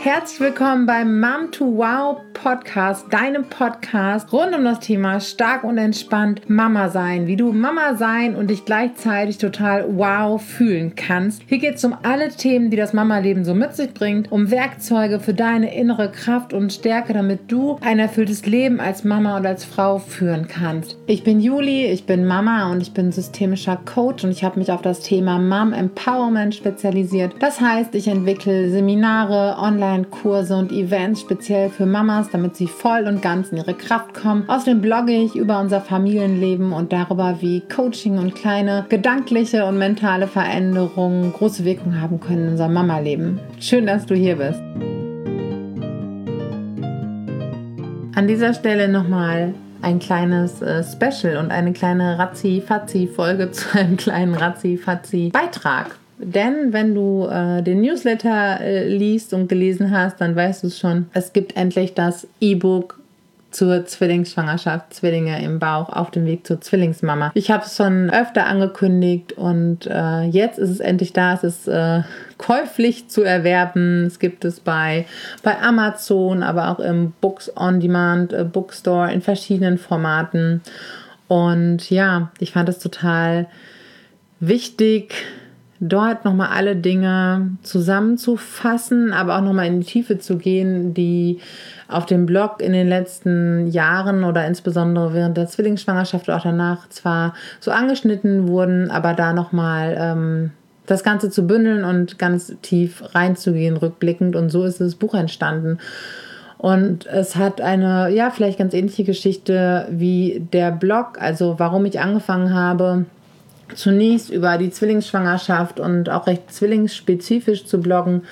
Herzlich willkommen beim Mom to Wow Podcast, deinem Podcast rund um das Thema stark und entspannt Mama sein, wie du Mama sein und dich gleichzeitig total wow fühlen kannst. Hier geht es um alle Themen, die das Mama-Leben so mit sich bringt, um Werkzeuge für deine innere Kraft und Stärke, damit du ein erfülltes Leben als Mama und als Frau führen kannst. Ich bin Juli, ich bin Mama und ich bin systemischer Coach und ich habe mich auf das Thema Mom Empowerment spezialisiert. Das heißt, ich entwickle Seminare, Online-Kurse und Events speziell für Mamas Podcast, damit sie voll und ganz in ihre Kraft kommen. Außerdem blogge ich über unser Familienleben und darüber, wie Coaching und kleine gedankliche und mentale Veränderungen große Wirkung haben können in unserem Mama-Leben. Schön, dass du hier bist. An dieser Stelle nochmal ein kleines äh, Special und eine kleine Razzi-Fazzi-Folge zu einem kleinen Razzi-Fazzi-Beitrag. Denn wenn du äh, den Newsletter äh, liest und gelesen hast, dann weißt du es schon. Es gibt endlich das E-Book zur Zwillingsschwangerschaft, Zwillinge im Bauch auf dem Weg zur Zwillingsmama. Ich habe es schon öfter angekündigt und äh, jetzt ist es endlich da. Es ist äh, käuflich zu erwerben. Es gibt es bei, bei Amazon, aber auch im Books on Demand äh, Bookstore in verschiedenen Formaten. Und ja, ich fand es total wichtig, dort nochmal alle Dinge zusammenzufassen, aber auch nochmal in die Tiefe zu gehen, die auf dem Blog in den letzten Jahren oder insbesondere während der Zwillingsschwangerschaft oder auch danach zwar so angeschnitten wurden, aber da nochmal ähm, das Ganze zu bündeln und ganz tief reinzugehen, rückblickend. Und so ist das Buch entstanden. Und es hat eine, ja, vielleicht ganz ähnliche Geschichte wie der Blog, also warum ich angefangen habe, zunächst über die Zwillingsschwangerschaft und auch recht zwillingsspezifisch zu bloggen,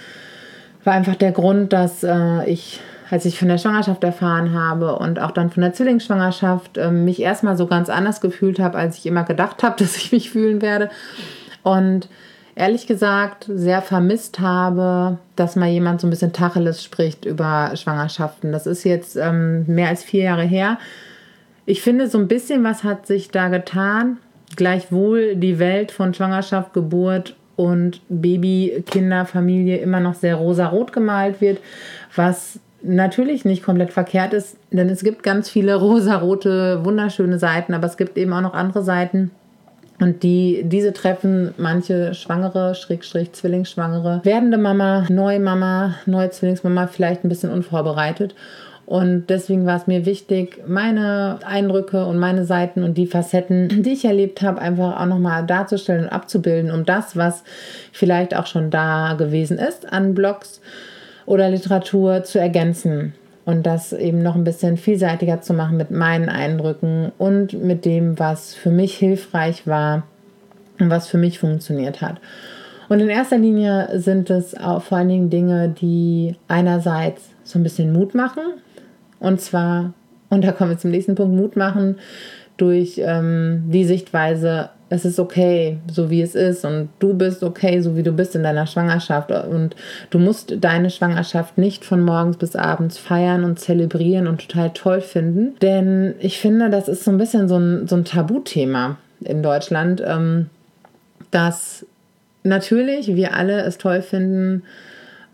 war einfach der Grund, dass äh, ich, als ich von der Schwangerschaft erfahren habe und auch dann von der Zwillingsschwangerschaft, äh, mich erstmal so ganz anders gefühlt habe, als ich immer gedacht habe, dass ich mich fühlen werde. Und ehrlich gesagt sehr vermisst habe, dass mal jemand so ein bisschen Tacheles spricht über Schwangerschaften. Das ist jetzt ähm, mehr als vier Jahre her. Ich finde, so ein bisschen was hat sich da getan gleichwohl die Welt von Schwangerschaft, Geburt und Baby, Kinder, Familie immer noch sehr rosarot gemalt wird, was natürlich nicht komplett verkehrt ist, denn es gibt ganz viele rosarote, wunderschöne Seiten, aber es gibt eben auch noch andere Seiten. Und die, diese treffen manche Schwangere, Schrägstrich, Zwillingsschwangere, werdende Mama, Neumama, neue Zwillingsmama vielleicht ein bisschen unvorbereitet. Und deswegen war es mir wichtig, meine Eindrücke und meine Seiten und die Facetten, die ich erlebt habe, einfach auch nochmal darzustellen und abzubilden, um das, was vielleicht auch schon da gewesen ist an Blogs oder Literatur zu ergänzen und das eben noch ein bisschen vielseitiger zu machen mit meinen Eindrücken und mit dem, was für mich hilfreich war und was für mich funktioniert hat. Und in erster Linie sind es vor allen Dingen Dinge, die einerseits so ein bisschen Mut machen, und zwar, und da kommen wir zum nächsten Punkt, Mut machen durch ähm, die Sichtweise, es ist okay, so wie es ist und du bist okay, so wie du bist in deiner Schwangerschaft. Und du musst deine Schwangerschaft nicht von morgens bis abends feiern und zelebrieren und total toll finden, denn ich finde, das ist so ein bisschen so ein, so ein Tabuthema in Deutschland, ähm, dass natürlich wir alle es toll finden,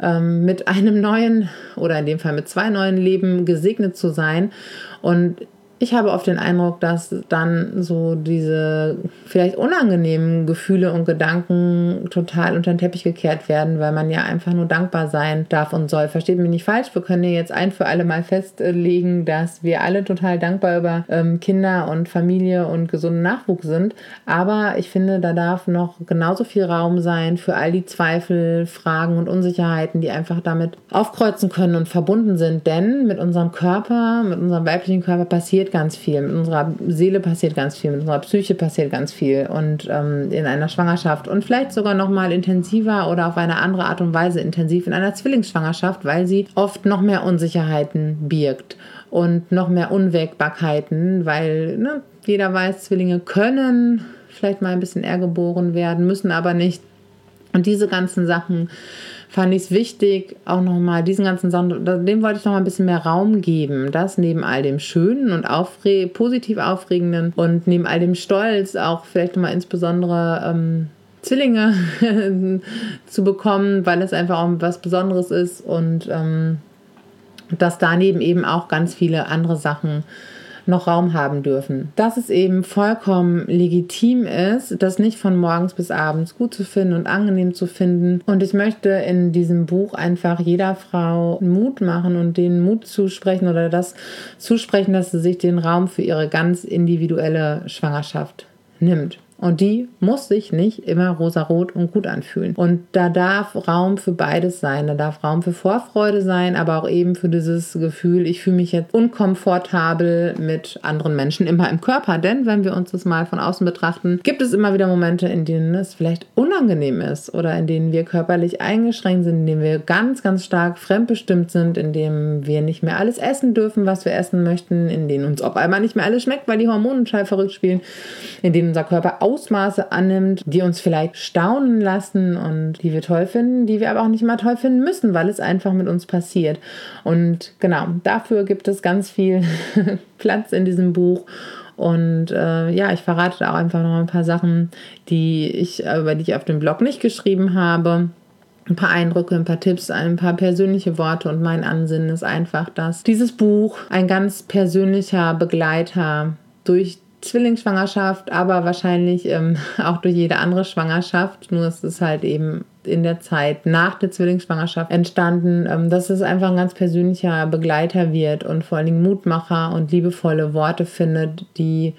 ähm, mit einem neuen oder in dem Fall mit zwei neuen Leben gesegnet zu sein. Und ich habe oft den Eindruck, dass dann so diese vielleicht unangenehmen Gefühle und Gedanken total unter den Teppich gekehrt werden, weil man ja einfach nur dankbar sein darf und soll. Versteht mich nicht falsch, wir können ja jetzt ein für alle Mal festlegen, dass wir alle total dankbar über ähm, Kinder und Familie und gesunden Nachwuchs sind. Aber ich finde, da darf noch genauso viel Raum sein für all die Zweifel, Fragen und Unsicherheiten, die einfach damit aufkreuzen können und verbunden sind. Denn mit unserem Körper, mit unserem weiblichen Körper passiert ganz viel, mit unserer Seele passiert ganz viel, mit unserer Psyche passiert ganz viel und ähm, in einer Schwangerschaft und vielleicht sogar noch mal intensiver oder auf eine andere Art und Weise intensiv in einer Zwillingsschwangerschaft, weil sie oft noch mehr Unsicherheiten birgt und noch mehr Unwägbarkeiten, weil ne, jeder weiß, Zwillinge können vielleicht mal ein bisschen eher geboren werden, müssen aber nicht. Und diese ganzen Sachen fand ich es wichtig, auch nochmal diesen ganzen Sachen, dem wollte ich nochmal ein bisschen mehr Raum geben. Das neben all dem Schönen und aufre positiv Aufregenden und neben all dem Stolz auch vielleicht nochmal insbesondere ähm, Zwillinge zu bekommen, weil es einfach auch was Besonderes ist und ähm, dass daneben eben auch ganz viele andere Sachen noch Raum haben dürfen. Dass es eben vollkommen legitim ist, das nicht von morgens bis abends gut zu finden und angenehm zu finden. Und ich möchte in diesem Buch einfach jeder Frau Mut machen und den Mut zusprechen oder das zusprechen, dass sie sich den Raum für ihre ganz individuelle Schwangerschaft nimmt. Und die muss sich nicht immer rosarot und gut anfühlen. Und da darf Raum für beides sein. Da darf Raum für Vorfreude sein, aber auch eben für dieses Gefühl, ich fühle mich jetzt unkomfortabel mit anderen Menschen immer im Körper. Denn wenn wir uns das mal von außen betrachten, gibt es immer wieder Momente, in denen es vielleicht unangenehm ist oder in denen wir körperlich eingeschränkt sind, in denen wir ganz, ganz stark fremdbestimmt sind, in denen wir nicht mehr alles essen dürfen, was wir essen möchten, in denen uns auf einmal nicht mehr alles schmeckt, weil die Hormone verrückt spielen, in denen unser Körper Ausmaße annimmt, die uns vielleicht staunen lassen und die wir toll finden, die wir aber auch nicht mal toll finden müssen, weil es einfach mit uns passiert. Und genau, dafür gibt es ganz viel Platz in diesem Buch. Und äh, ja, ich verrate da auch einfach noch ein paar Sachen, die ich, über die ich auf dem Blog nicht geschrieben habe ein paar Eindrücke, ein paar Tipps, ein paar persönliche Worte und mein Ansinnen ist einfach, dass dieses Buch ein ganz persönlicher Begleiter durch Zwillingsschwangerschaft, aber wahrscheinlich ähm, auch durch jede andere Schwangerschaft. Nur es ist halt eben in der Zeit nach der Zwillingsschwangerschaft entstanden, ähm, dass es einfach ein ganz persönlicher Begleiter wird und vor allen Dingen Mutmacher und liebevolle Worte findet, die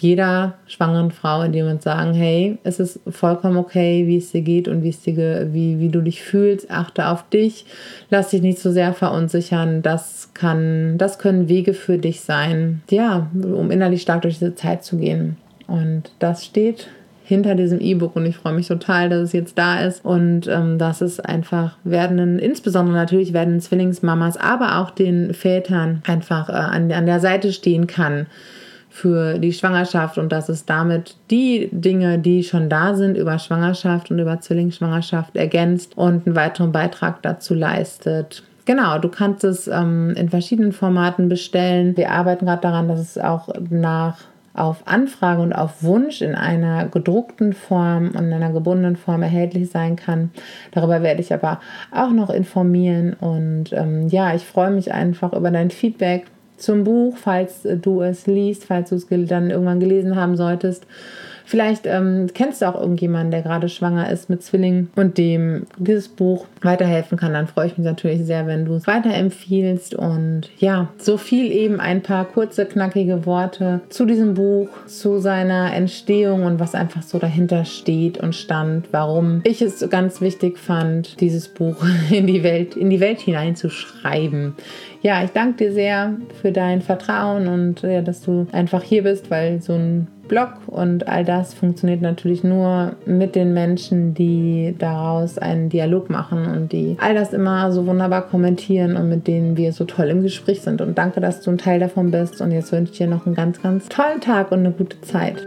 jeder schwangeren Frau, indem wir sagen, hey, es ist vollkommen okay, wie es dir geht und wie, es dir, wie, wie du dich fühlst. Achte auf dich, lass dich nicht so sehr verunsichern. Das kann, das können Wege für dich sein, ja, um innerlich stark durch diese Zeit zu gehen. Und das steht hinter diesem E-Book und ich freue mich total, dass es jetzt da ist und ähm, dass es einfach werdenden, insbesondere natürlich werdenden Zwillingsmamas, aber auch den Vätern einfach äh, an, an der Seite stehen kann für die Schwangerschaft und dass es damit die Dinge, die schon da sind über Schwangerschaft und über Zwillingsschwangerschaft ergänzt und einen weiteren Beitrag dazu leistet. Genau, du kannst es ähm, in verschiedenen Formaten bestellen. Wir arbeiten gerade daran, dass es auch nach auf Anfrage und auf Wunsch in einer gedruckten Form und in einer gebundenen Form erhältlich sein kann. Darüber werde ich aber auch noch informieren. Und ähm, ja, ich freue mich einfach über dein Feedback zum Buch, falls du es liest, falls du es dann irgendwann gelesen haben solltest. Vielleicht ähm, kennst du auch irgendjemanden, der gerade schwanger ist mit Zwillingen und dem dieses Buch weiterhelfen kann. Dann freue ich mich natürlich sehr, wenn du es weiterempfiehlst. Und ja, so viel eben ein paar kurze, knackige Worte zu diesem Buch, zu seiner Entstehung und was einfach so dahinter steht und stand, warum ich es ganz wichtig fand, dieses Buch in die Welt, in die Welt hineinzuschreiben ja, ich danke dir sehr für dein Vertrauen und ja, dass du einfach hier bist, weil so ein Blog und all das funktioniert natürlich nur mit den Menschen, die daraus einen Dialog machen und die all das immer so wunderbar kommentieren und mit denen wir so toll im Gespräch sind. Und danke, dass du ein Teil davon bist. Und jetzt wünsche ich dir noch einen ganz, ganz tollen Tag und eine gute Zeit.